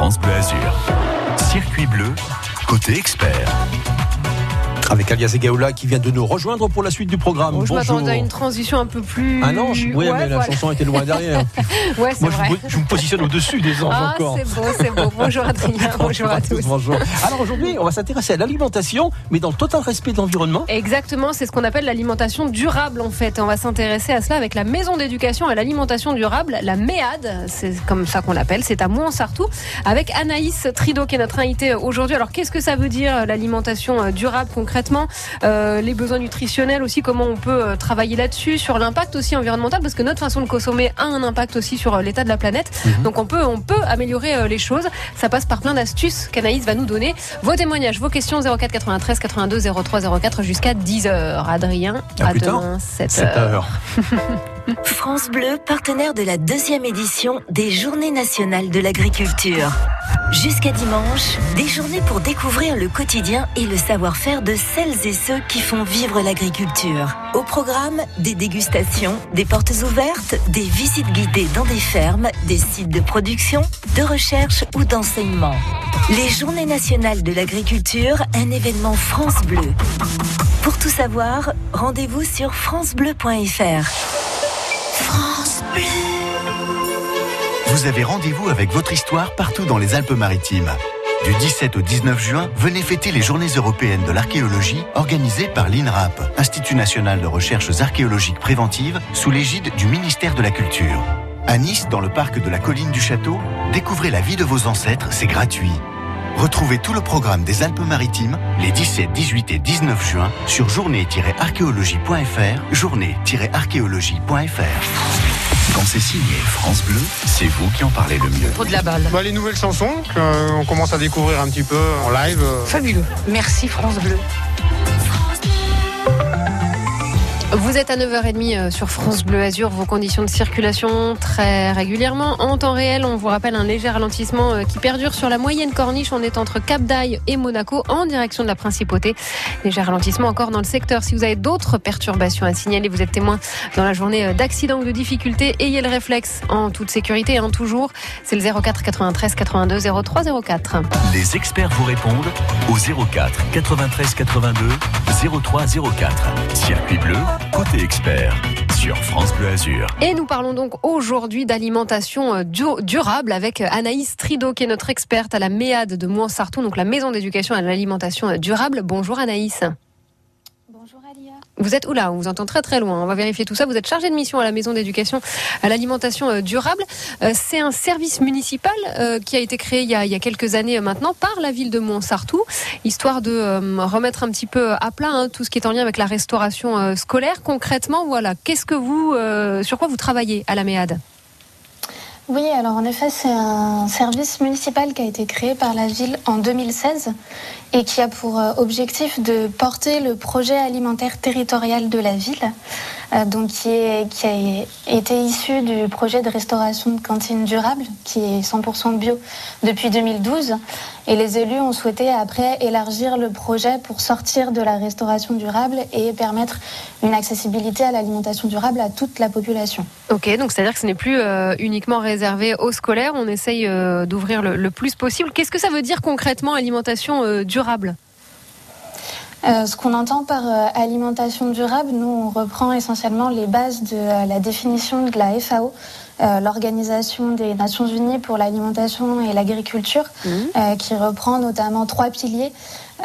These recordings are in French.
France Bleu Azur. Circuit bleu, côté expert avec Alias Egaola qui vient de nous rejoindre pour la suite du programme. Bon, je m'attendais à une transition un peu plus. Un ange Oui, mais la chanson était loin derrière. ouais, Moi, vrai. Je, me positionne au-dessus des anges ah, encore. C'est beau, c'est beau. Bonjour Adrien, bonjour, à tous. Bonjour. Alors aujourd'hui, on va s'intéresser à l'alimentation, mais dans le total respect de l'environnement. Exactement, c'est ce qu'on appelle l'alimentation durable en fait. On va s'intéresser à cela avec la Maison d'éducation à l'alimentation durable, la MEAD, c'est comme ça qu'on l'appelle, c'est à Mouansartou, avec Anaïs Trido qui est notre invitée aujourd'hui. Alors qu'est-ce que ça veut dire l'alimentation durable concrètement euh, les besoins nutritionnels aussi, comment on peut euh, travailler là-dessus, sur l'impact aussi environnemental, parce que notre façon de consommer a un impact aussi sur euh, l'état de la planète. Mhm. Donc on peut, on peut améliorer les choses. Ça passe par plein d'astuces qu'Anaïs va nous donner. Vos témoignages, vos questions 04 93 82 03 04 jusqu'à 10h. Adrien, à, demain, 7h. France Bleu, partenaire de la deuxième édition des Journées nationales de l'agriculture. Jusqu'à dimanche, des journées pour découvrir le quotidien et le savoir-faire de celles et ceux qui font vivre l'agriculture. Au programme, des dégustations, des portes ouvertes, des visites guidées dans des fermes, des sites de production, de recherche ou d'enseignement. Les Journées nationales de l'agriculture, un événement France Bleu. Pour tout savoir, rendez-vous sur francebleu.fr. Vous avez rendez-vous avec votre histoire partout dans les Alpes-Maritimes. Du 17 au 19 juin, venez fêter les Journées européennes de l'archéologie organisées par l'INRAP, Institut national de recherches archéologiques préventives, sous l'égide du ministère de la Culture. À Nice, dans le parc de la colline du Château, découvrez la vie de vos ancêtres, c'est gratuit. Retrouvez tout le programme des Alpes-Maritimes les 17, 18 et 19 juin sur journée-archéologie.fr, journée-archéologie.fr. Quand c'est signé France Bleu, c'est vous qui en parlez le mieux. Trop de la balle. Bah, les nouvelles chansons qu'on commence à découvrir un petit peu en live. Fabuleux. Merci France Bleu. Vous êtes à 9h30 euh, sur France Bleu Azur. Vos conditions de circulation très régulièrement en temps réel. On vous rappelle un léger ralentissement euh, qui perdure sur la moyenne corniche. On est entre Cap d'Aille et Monaco en direction de la principauté. Léger ralentissement encore dans le secteur. Si vous avez d'autres perturbations à signaler, vous êtes témoin dans la journée euh, d'accident ou de difficultés, ayez le réflexe en toute sécurité, hein, toujours. C'est le 04 93 82 03 04. Les experts vous répondent au 04 93 82 03 04. Circuit bleu Côté expert sur France Bleu Azur. Et nous parlons donc aujourd'hui d'alimentation euh, durable avec Anaïs Trido qui est notre experte à la MEAD de Mouansartou, donc la maison d'éducation à l'alimentation euh, durable. Bonjour Anaïs. Vous êtes où là On vous entend très très loin. On va vérifier tout ça. Vous êtes chargé de mission à la maison d'éducation à l'alimentation euh, durable. Euh, c'est un service municipal euh, qui a été créé il y a, quelques années maintenant par la ville de Montsartou, histoire de remettre un petit peu à plat hein, tout ce qui est en lien avec la restauration scolaire. Concrètement, voilà, qu'est-ce que vous, sur quoi vous travaillez à la MEAD oui, alors en effet, c'est un service municipal qui a été créé par la ville en 2016 et qui a pour euh, objectif de porter le projet alimentaire territorial de la ville, euh, qui a été issu du projet de restauration de cantine durable, qui est 100% bio depuis 2012. Et les élus ont souhaité après élargir le projet pour sortir de la restauration durable et permettre une accessibilité à l'alimentation durable à toute la population. Ok, donc c'est-à-dire que ce n'est plus euh, uniquement réservé aux scolaires, on essaye euh, d'ouvrir le, plus possible. Qu'est-ce que ça veut dire concrètement alimentation euh, durable? Ce qu'on entend par alimentation durable, nous, on reprend essentiellement les bases de la définition de la FAO, l'Organisation des Nations Unies pour l'alimentation et l'agriculture, mmh. euh, qui reprend notamment trois piliers.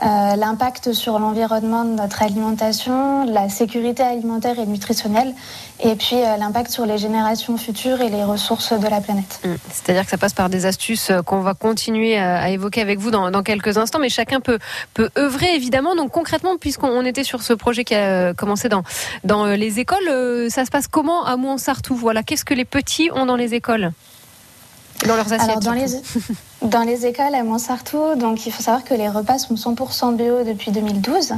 Euh, l'impact sur l'environnement de notre alimentation, la sécurité alimentaire et nutritionnelle, et puis l'impact sur les générations futures et les ressources de la planète. Mmh. C'est-à-dire que ça passe par des astuces qu'on va continuer à, évoquer avec vous dans, quelques instants, mais chacun peut, peut œuvrer évidemment. Donc concrètement, puisqu'on était sur ce projet qui a commencé dans, dans les écoles, ça se passe comment à Mouansartou Voilà, qu'est-ce que les petits ont dans les écoles? Dans leurs assiettes dans, les, dans les écoles à Montsartou, donc il faut savoir que les repas sont 100% bio depuis 2012.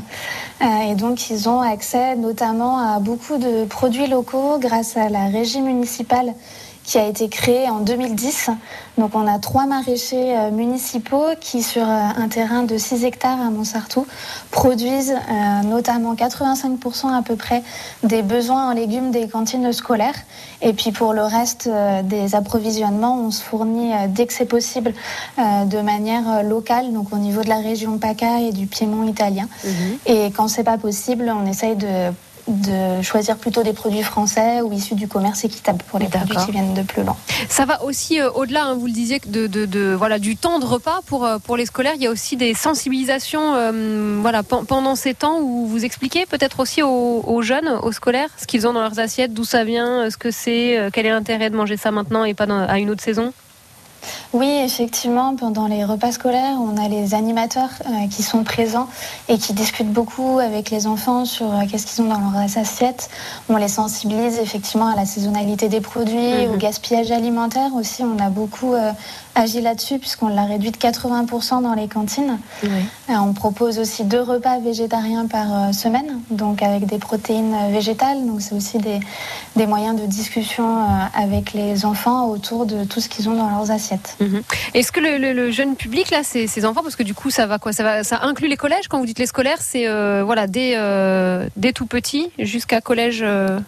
Euh, et donc ils ont accès notamment à beaucoup de produits locaux grâce à la régie municipale qui a été créé en 2010. Donc on a trois maraîchers euh, municipaux qui, sur euh, un terrain de 6 hectares à Montsartou, produisent euh, notamment 85% à peu près des besoins en légumes des cantines scolaires. Et puis pour le reste des approvisionnements, on se fournit dès que c'est possible de manière locale, donc au niveau de la région PACA et du Piémont italien. Mhm. Et quand c'est pas possible, on essaye de de choisir plutôt des produits français ou issus du commerce équitable pour les produits qui viennent de plus loin. Ça va aussi euh, au-delà, hein, vous le disiez, de, de, voilà, du temps de repas pour, euh, pour les scolaires. Il y a aussi des sensibilisations euh, voilà, pendant ces temps où vous expliquez peut-être aussi aux, jeunes, aux scolaires, ce qu'ils ont dans leurs assiettes, d'où ça vient, ce que c'est, quel est l'intérêt de manger ça maintenant et pas à une autre saison? Oui, effectivement, pendant les repas scolaires, on a les animateurs euh, qui sont présents et qui discutent beaucoup avec les enfants sur euh, qu'est-ce qu'ils ont dans leur assiette. On les sensibilise effectivement à la saisonnalité des produits, mhm. au gaspillage alimentaire aussi. On a beaucoup euh, agi là-dessus puisqu'on l'a réduit de 80% dans les cantines. on propose aussi deux repas végétariens par semaine, donc avec des protéines végétales. Donc c'est aussi des, des, moyens de discussion avec les enfants autour de tout ce qu'ils ont dans leurs assiettes. Mhm. Est-ce que le, jeune public, là, ces, enfants, parce que du coup, ça va quoi? Ça, va, ça inclut les collèges? Quand vous dites les scolaires, c'est euh, voilà, dès, euh, dès tout petit jusqu'à collège euh,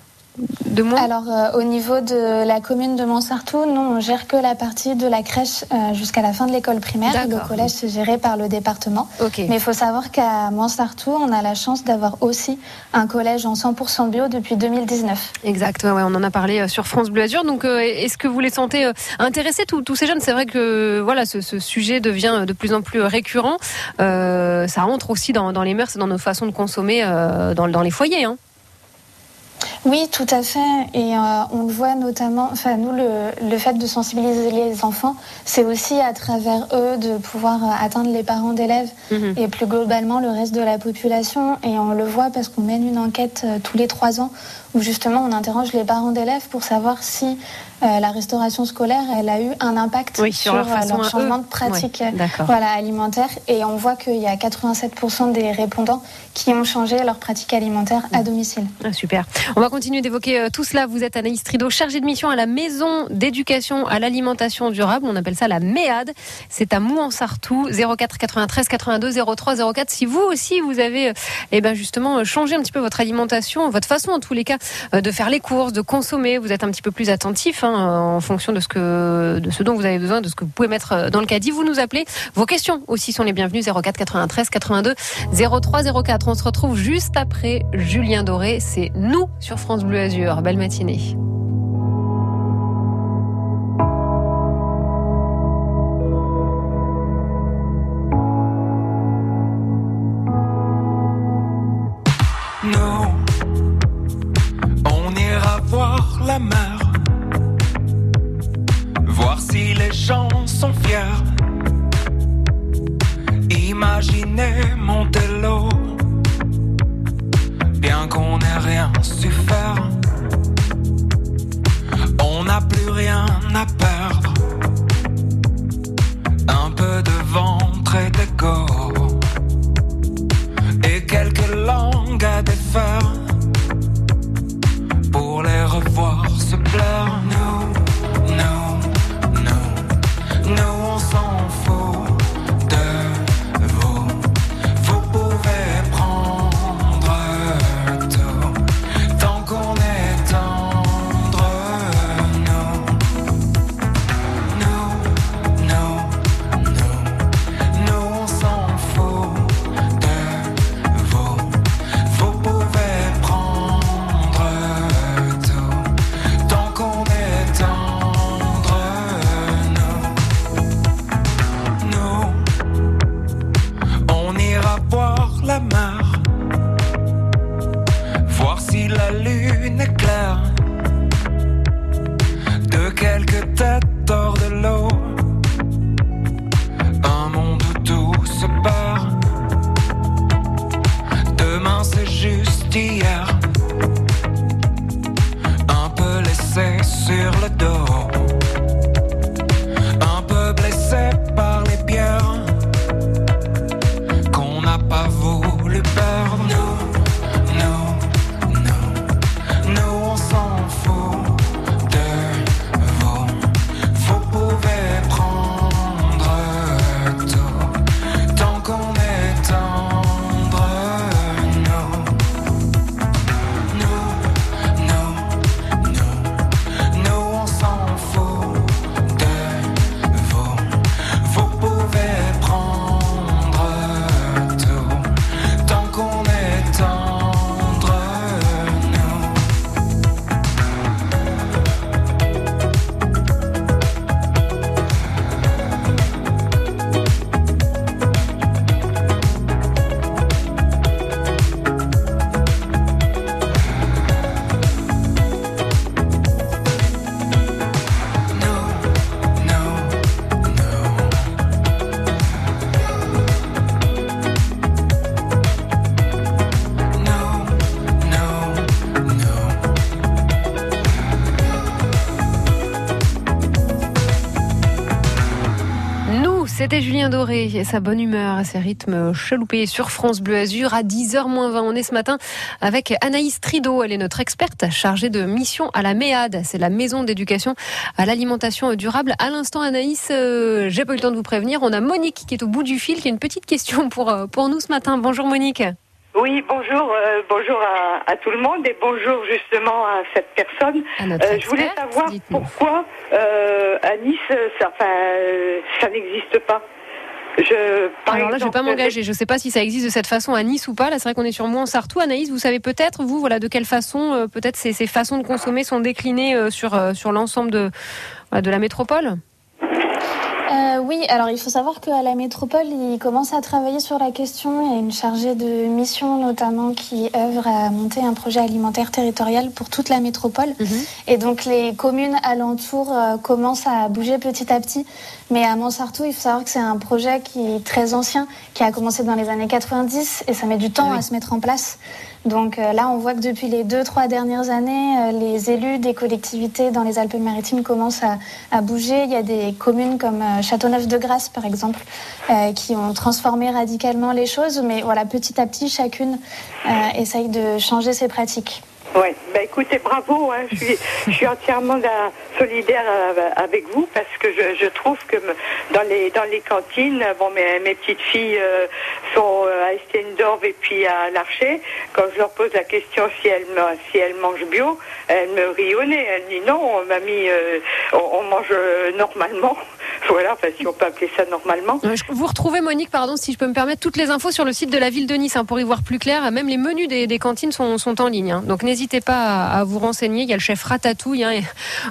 alors, euh, au niveau de la commune de Montsartou, nous, on gère que la partie de la crèche euh, jusqu'à la fin de l'école primaire. Le collège, c'est géré par le département. Mais il faut savoir qu'à Montsartou, on a la chance d'avoir aussi un collège en 100% bio depuis 2019. Exact, ouais, on en a parlé euh, sur France Bleu Azur. Donc, est-ce que vous les sentez intéressés, tous, ces jeunes? C'est vrai que voilà, ce, sujet devient de plus en plus récurrent. ça rentre aussi dans, les mœurs et dans nos façons de consommer dans, dans les foyers. Hein. Oui, tout à fait. Et euh, on le voit notamment, enfin nous, le, fait de sensibiliser les enfants, c'est aussi à travers eux de pouvoir euh, atteindre les parents d'élèves mhm. et plus globalement le reste de la population. Et on le voit parce qu'on mène une enquête euh, tous les trois ans où justement on interroge les parents d'élèves pour savoir si euh, la restauration scolaire, elle a eu un impact sur, leur, euh, changement de pratique euh, voilà, alimentaire. Et on voit qu'il y a 87% des répondants qui ont changé leur pratique alimentaire à domicile. Ah, super. On va continuer d'évoquer tout cela. Vous êtes Anaïs Trido, chargée de mission à la Maison d'éducation à l'alimentation durable. On appelle ça la MEAD. C'est à Mouansartou, 04 93 82 03 04. Si vous aussi, vous avez eh ben justement changé un petit peu votre alimentation, votre façon en tous les cas de faire les courses, de consommer, vous êtes un petit peu plus attentif. Hein, en fonction de ce, que, ce dont vous avez besoin, de ce que vous pouvez mettre euh, dans le caddie. Vous nous appelez. Vos questions aussi sont les bienvenues. 04 93 82 03 04. On se retrouve juste après Julien Doré. C'est nous sur France Bleu Azur. Belle matinée. la main. C'était Julien Doré et sa bonne humeur ses rythmes chaloupés sur France Bleu Azur à 10h20. On est ce matin avec Anaïs Trido. Elle est notre experte chargée de mission à la MEAD. C'est la maison d'éducation à l'alimentation durable. À l'instant, Anaïs, euh, j'ai pas eu le temps de vous prévenir. On a Monique qui est au bout du fil, qui a une petite question pour, euh, pour nous ce matin. Bonjour Monique. Oui, bonjour, euh, bonjour à, à tout le monde et bonjour justement à cette personne. À Euh, je voulais savoir pourquoi euh, à Nice, ça, enfin, ça n'existe pas. Je, par Alors là, je vais exemple, pas m'engager. Je sais pas si ça existe de cette façon à Nice ou pas. Là, c'est vrai qu'on est sur Mont-Sartou. Anaïs, vous savez peut-être, vous, voilà, de quelle façon, peut-être ces, ces façons de consommer sont déclinées sur, sur l'ensemble de, de la métropole? Euh, oui, alors il faut savoir qu'à la métropole, ils commencent à travailler sur la question. Il y a une chargée de mission notamment qui œuvre à monter un projet alimentaire territorial pour toute la métropole. Et donc les communes alentours euh, commencent à bouger petit à petit. Mais à Montsartou, il faut savoir que c'est un projet qui est très ancien, qui a commencé dans les années 90 et ça met du temps Ah oui. à se mettre en place. Donc euh, là, on voit que depuis les deux, trois dernières années, euh, les élus des collectivités dans les Alpes-Maritimes commencent à, bouger. Il y a des communes comme euh, Châteauneuf-de-Grâce, par exemple, qui ont transformé radicalement les choses. Mais voilà, petit à petit, chacune euh, essaye de changer ses pratiques. Oui, bah écoutez, bravo, hein, je, suis, je suis entièrement là, solidaire euh, avec vous parce que je, je trouve que me- dans les dans les cantines, bon mes, mes petites filles euh, sont euh, à Estendorf et puis à l'Archer. Quand je leur pose la question si elles me- si elles mangent bio, elles me nez. Elles disent non, mamie, euh, on, on mange euh, normalement. Voilà, enfin, si on peut appeler ça normalement. Euh, Vous retrouvez, Monique, pardon, si je peux me permettre, toutes les infos sur le site de la ville de Nice hein, pour y voir plus clair. Même les menus des, des cantines sont, sont en ligne. hein. Donc n'hésitez pas à, à vous renseigner. Il y a le chef Ratatouille. Hein, et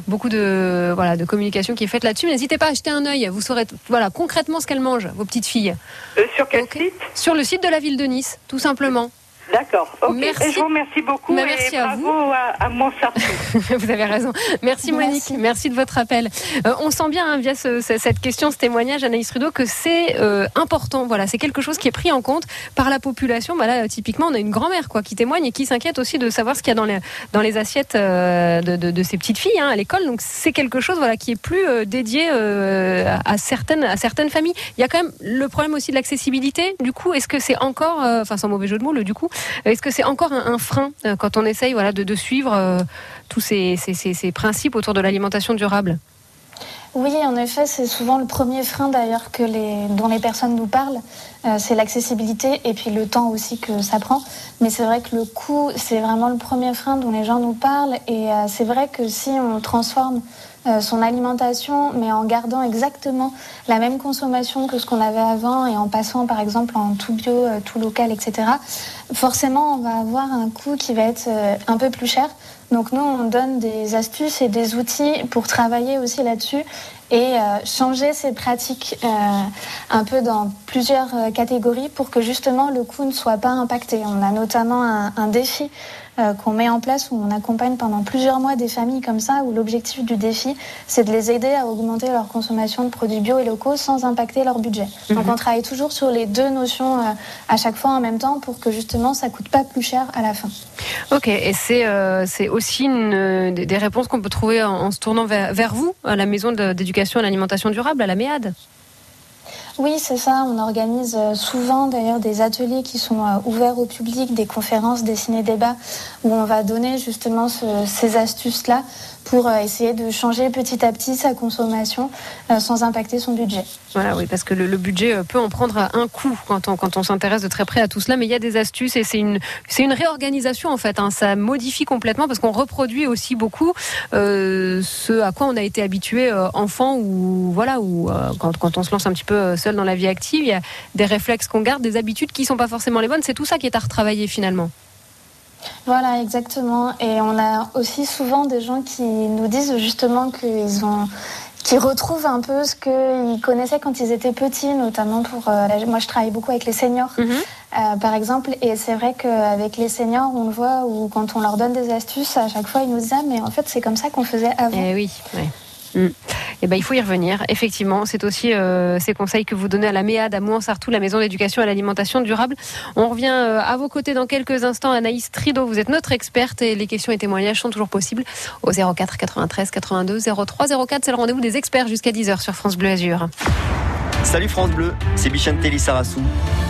beaucoup de, voilà, de communication qui est faite là-dessus. N'hésitez pas à jeter un œil. Vous saurez voilà, concrètement ce qu'elles mangent, vos petites filles. Euh, sur quel site? Sur le site de la ville de Nice, tout simplement. D'accord. ok. Merci. Et je vous remercie beaucoup Bah, et merci à bravo à, à Montsartou. Vous avez raison. Merci Monique, Merci. merci de votre appel. Euh, on sent bien hein, via ce- ce- cette question, ce témoignage, Anaïs Trudeau, que c'est euh, important. Voilà, c'est quelque chose qui est pris en compte par la population. Bah là, typiquement, on a une grand-mère quoi qui témoigne et qui s'inquiète aussi de savoir ce qu'il y a dans les dans les assiettes euh, de, de, de ces petites filles hein, à l'école. Donc c'est quelque chose voilà qui est plus euh, dédié euh, à certaines à certaines familles. Il y a quand même le problème aussi de l'accessibilité. Du coup, est-ce que c'est encore, euh, enfin sans mauvais jeu de mots, le du coup, est-ce que c'est encore un, frein euh, quand on essaye voilà de, suivre euh, tous ces, ces, ces- principes autour de l'alimentation durable? Oui, en effet, c'est souvent le premier frein d'ailleurs que les, dont les personnes nous parlent. Euh, c'est l'accessibilité et puis le temps aussi que ça prend. Mais c'est vrai que le coût, c'est vraiment le premier frein dont les gens nous parlent. Et c'est vrai que si on transforme son alimentation, mais en gardant exactement la même consommation que ce qu'on avait avant et en passant par exemple en tout bio, euh, tout local, etc., forcément on va avoir un coût qui va être euh, un peu plus cher. Donc nous, on donne des astuces et des outils pour travailler aussi là-dessus et euh, changer ces pratiques euh, un peu dans plusieurs euh, catégories pour que justement le coût ne soit pas impacté. On a notamment un défi euh, qu'on met en place où on accompagne pendant plusieurs mois des familles comme ça, où l'objectif du défi, c'est de les aider à augmenter leur consommation de produits bio et locaux sans impacter leur budget. Donc on travaille toujours sur les deux notions euh, à chaque fois en même temps pour que justement ça coûte pas plus cher à la fin. Ok, et c'est euh, aussi une, des réponses qu'on peut trouver en, en se tournant vers, vers vous, à la maison d'éducation à l'alimentation durable, à la MEAD. Oui, c'est ça. On organise euh, souvent d'ailleurs des ateliers qui sont euh, ouverts au public, des conférences, des ciné-débats, où on va donner justement ce- ces astuces-là pour euh, essayer de changer petit à petit sa consommation euh, sans impacter son budget. Voilà, oui, parce que le, budget euh, peut en prendre un coup quand on, s'intéresse de très près à tout cela, mais il y a des astuces et c'est une, réorganisation en fait. hein. Ça modifie complètement parce qu'on reproduit aussi beaucoup ce à quoi on a été habitué enfant ou voilà ou quand, quand on se lance un petit peu seul dans la vie active, il y a des réflexes qu'on garde, des habitudes qui sont pas forcément les bonnes. C'est tout ça qui est à retravailler finalement. Voilà, exactement. Et on a aussi souvent des gens qui nous disent justement qu'ils ont qui retrouvent un peu ce qu'ils connaissaient quand ils étaient petits, notamment pour... euh, la- moi, je travaille beaucoup avec les seniors, Mhm. euh, par exemple, et c'est vrai qu'avec les seniors, on le voit, ou quand on leur donne des astuces, à chaque fois, ils nous disent, ah, mais en fait, c'est comme ça qu'on faisait avant. Eh oui. Mm. Eh ben, il faut y revenir. Effectivement, c'est aussi euh, ces conseils que vous donnez à la MEAD, à Mouansartou, la maison d'éducation à l'alimentation durable. On revient euh, à vos côtés dans quelques instants. Anaïs Trido, vous êtes notre experte et les questions et témoignages sont toujours possibles au 04 93 82 03 04. C'est le rendez-vous des experts jusqu'à 10h sur France Bleu Azur. Salut France Bleu, c'est Bichantelli Sarassou.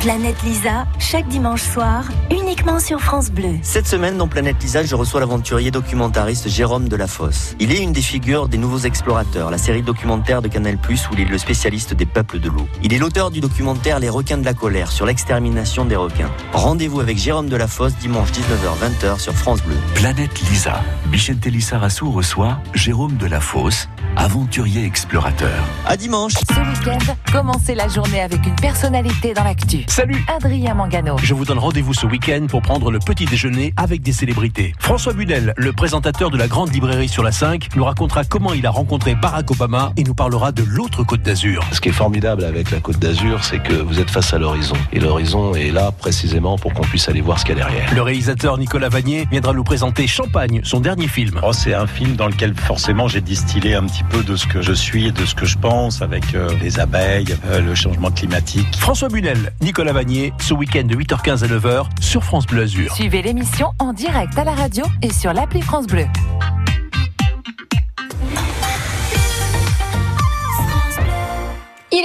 Planète Lisa, chaque dimanche soir, uniquement sur France Bleu. Cette semaine, dans Planète Lisa, je reçois l'aventurier documentariste Jérôme Delafosse. Il est une des figures des Nouveaux Explorateurs, la série documentaire de Canal+, où il est le spécialiste des peuples de l'eau. Il est l'auteur du documentaire Les requins de la colère sur l'extermination des requins. Rendez-vous avec Jérôme Delafosse dimanche 19h-20h sur France Bleu. Planète Lisa. Bichentelli Sarassou reçoit Jérôme Delafosse, aventurier explorateur. À dimanche. Ce week-end, commencez la journée avec une personnalité dans l'actu. Salut Adrien Mangano. Je vous donne rendez-vous ce week-end pour prendre le petit déjeuner avec des célébrités. François Bunel, le présentateur de la grande librairie sur la 5, nous racontera comment il a rencontré Barack Obama et nous parlera de l'autre côte d'Azur. Ce qui est formidable avec la côte d'Azur, c'est que vous êtes face à l'horizon. Et l'horizon est là précisément pour qu'on puisse aller voir ce qu'il y a derrière. Le réalisateur Nicolas Vanier viendra nous présenter Champagne, son dernier film. Oh, c'est un film dans lequel forcément j'ai distillé un petit peu de ce que je suis et de ce que je pense avec euh, les abeilles, euh, le changement climatique. François Bunel, Nicolas Vanier, ce week-end de 8h15 à 9h sur France Bleu Azur. Suivez l'émission en direct à la radio et sur l'appli France Bleu.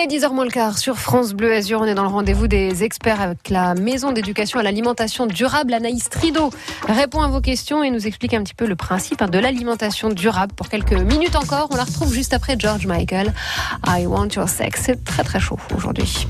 Est 10h moins le quart sur France Bleu Azur. On est dans le rendez-vous des experts avec la maison d'éducation à l'alimentation durable. Anaïs Trido répond à vos questions et nous explique un petit peu le principe hein, de l'alimentation durable. Pour quelques minutes encore, on la retrouve juste après George Michael. I want your sex. C'est très très chaud aujourd'hui.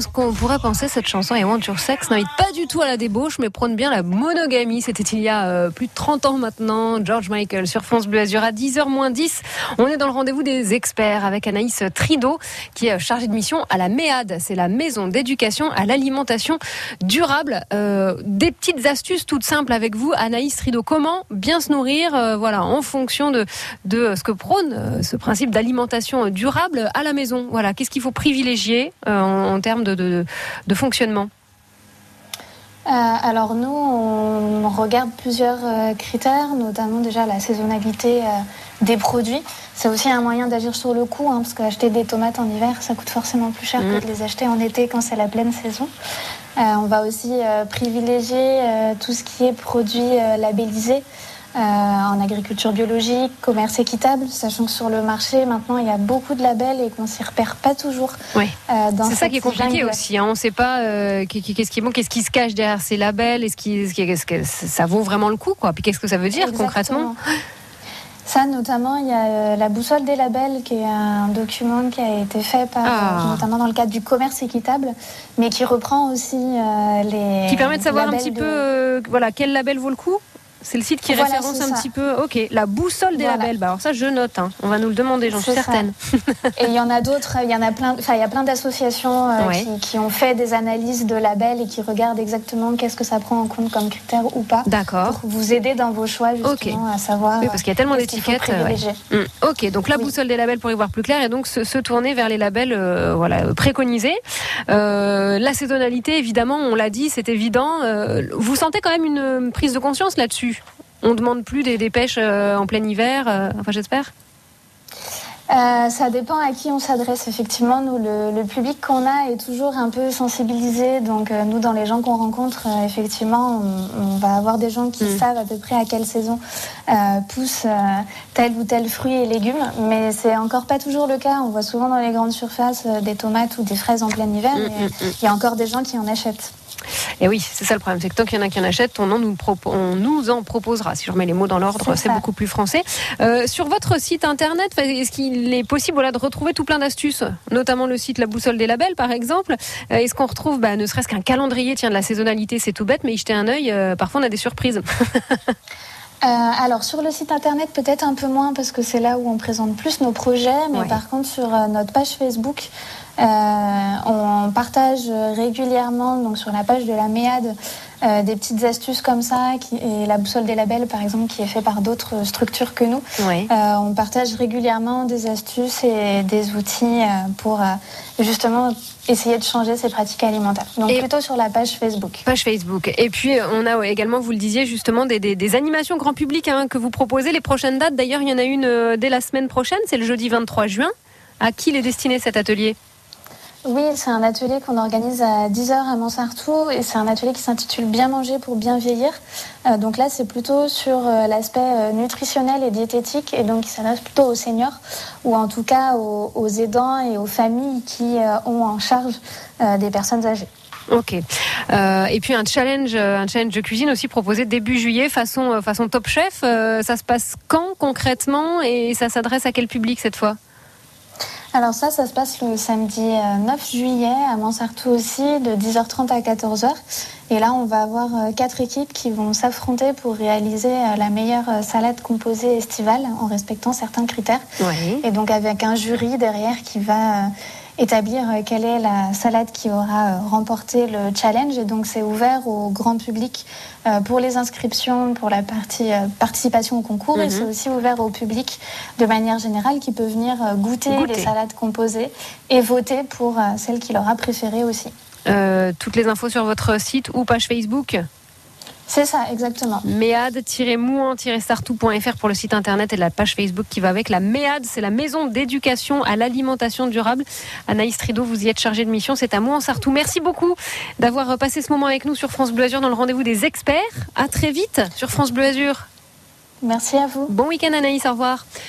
Ce qu'on pourrait penser, cette chanson I Want Your Sex n'invite pas du tout à la débauche, mais prône bien la monogamie. C'était il y a euh, plus de 30 ans maintenant. George Michael sur France Bleu Azur à 10h 10. On est dans le rendez-vous des experts avec Anaïs Trido, qui est chargée de mission à la MEAD. C'est la maison d'éducation à l'alimentation durable. Euh, des petites astuces toutes simples avec vous, Anaïs Trido. Comment bien se nourrir, euh, voilà, en fonction de, ce que prône ce principe d'alimentation durable à la maison? Voilà, qu'est-ce qu'il faut privilégier en, en termes de, de, de fonctionnement Euh, alors nous, on regarde plusieurs euh, critères, notamment déjà la saisonnalité euh, des produits. C'est aussi un moyen d'agir sur le coût, hein, parce qu'acheter des tomates en hiver, ça coûte forcément plus cher que de les acheter en été quand c'est la pleine saison. On va aussi privilégier tout ce qui est produits euh, labellisés. Euh, en agriculture biologique, commerce équitable, sachant que sur le marché maintenant il y a beaucoup de labels et qu'on s'y repère pas toujours. Oui. euh, C'est ça qui est compliqué jungle. aussi. hein. On ne sait pas euh, qu'est- qu'est-ce qui est bon, qu'est-ce qui se cache derrière ces labels, est-ce est-ce que ça vaut vraiment le coup, quoi. Puis qu'est-ce que ça veut dire concrètement? Ça, notamment, il y a la boussole des labels, qui est un document qui a été fait par, Ah. notamment dans le cadre du commerce équitable, mais qui reprend aussi euh, les. Qui permet de savoir un petit de- peu, euh, voilà, quel label vaut le coup? C'est le site qui Voilà, référence un ça. petit peu. Ok, la boussole des Voilà. labels. Bah, alors ça, je note. hein. On va nous le demander, j'en suis certaine. Et il y en a d'autres, il y en a plein, enfin, il y a plein d'associations euh, Ouais. qui, qui ont fait des analyses de labels et qui regardent exactement qu'est-ce que ça prend en compte comme critère ou pas. D'accord. Pour vous aider dans vos choix, justement, à savoir. Oui, parce qu'il y a tellement euh, d'étiquettes. euh, ouais. Hum, Ok, donc la boussole des labels pour y voir plus clair et donc se, se tourner vers les labels euh, voilà, préconisés. Euh, la saisonnalité, évidemment, on l'a dit, c'est évident. Vous sentez quand même une prise de conscience là-dessus On ne demande plus des, des pêches euh, en plein hiver, euh, enfin j'espère Euh, ça dépend à qui on s'adresse. Effectivement, nous, le, le public qu'on a est toujours un peu sensibilisé. Donc, euh, nous, dans les gens qu'on rencontre, euh, effectivement, on, on va avoir des gens qui savent à peu près à quelle saison poussent tel ou tel fruit et légumes. Mais c'est encore pas toujours le cas. On voit souvent dans les grandes surfaces des tomates ou des fraises en plein hiver. Mm, mais mm, mm. il y a encore des gens qui en achètent. Et oui, c'est ça le problème, c'est que tant qu'il y en a qui en achètent, on, en nous, propo- on nous en proposera. Si je remets les mots dans l'ordre, C'est beaucoup plus français. Euh, sur votre site internet, est-ce qu'il est possible voilà, de retrouver tout plein d'astuces, notamment le site La Boussole des Labels, par exemple? Euh, Est-ce qu'on retrouve bah, ne serait-ce qu'un calendrier Tiens, de la saisonnalité, c'est tout bête, mais y jeter un œil, euh, parfois on a des surprises. Euh, alors sur le site internet peut-être un peu moins parce que c'est là où on présente plus nos projets, mais Ouais. par contre sur euh, notre page Facebook, on partage régulièrement donc sur la page de la MEAD euh, des petites astuces comme ça qui, et la boussole des labels par exemple qui est fait par d'autres structures que nous. Euh, on partage régulièrement des astuces et des outils euh, pour euh, justement essayer de changer ses pratiques alimentaires. Donc Et- plutôt sur la page Facebook. Page Facebook. Et puis, euh, on a également, vous le disiez, justement, des, des- des animations grand public hein, que vous proposez. Les prochaines dates, d'ailleurs, il y en a une euh, dès la semaine prochaine, c'est le jeudi 23 juin. À qui est destiné cet atelier? Oui, c'est un atelier qu'on organise à 10h à Mansartou et c'est un atelier qui s'intitule Bien manger pour bien vieillir. Euh, donc là, c'est plutôt sur euh, l'aspect euh, nutritionnel et diététique et donc il s'adresse plutôt aux seniors ou en tout cas aux, aidants et aux familles qui ont en charge des personnes âgées. Ok. Et puis un challenge, un de cuisine aussi proposé début juillet, façon, Top Chef. Ça se passe quand concrètement et ça s'adresse à quel public cette fois? Alors ça, ça se passe le samedi euh, 9 juillet à Mansartou aussi, de 10h30 à 14h. Et là, on va avoir euh, quatre équipes qui vont s'affronter pour réaliser euh, la meilleure euh, salade composée estivale en respectant certains critères. Oui. Et donc avec un jury derrière qui va euh, établir euh, quelle est la salade qui aura euh, remporté le challenge. Et donc c'est ouvert au grand public euh, pour les inscriptions, pour la partie participation au concours. Et Mhm. c'est aussi ouvert au public de manière générale qui peut venir goûter, Goûter. les salades composées et voter pour celle qu'il aura préférée aussi. Euh, Toutes les infos sur votre site ou page Facebook? C'est ça, exactement. méad-mouan-sartou.fr pour le site internet et la page Facebook qui va avec. La MEAD, c'est la maison d'éducation à l'alimentation durable. Anaïs Trido, vous y êtes chargée de mission. C'est à Mouan-Sartou. Merci beaucoup d'avoir passé ce moment avec nous sur France Bleu Azur dans le rendez-vous des experts. À très vite sur France Bleu Azur. Merci à vous. Bon week-end Anaïs, au revoir.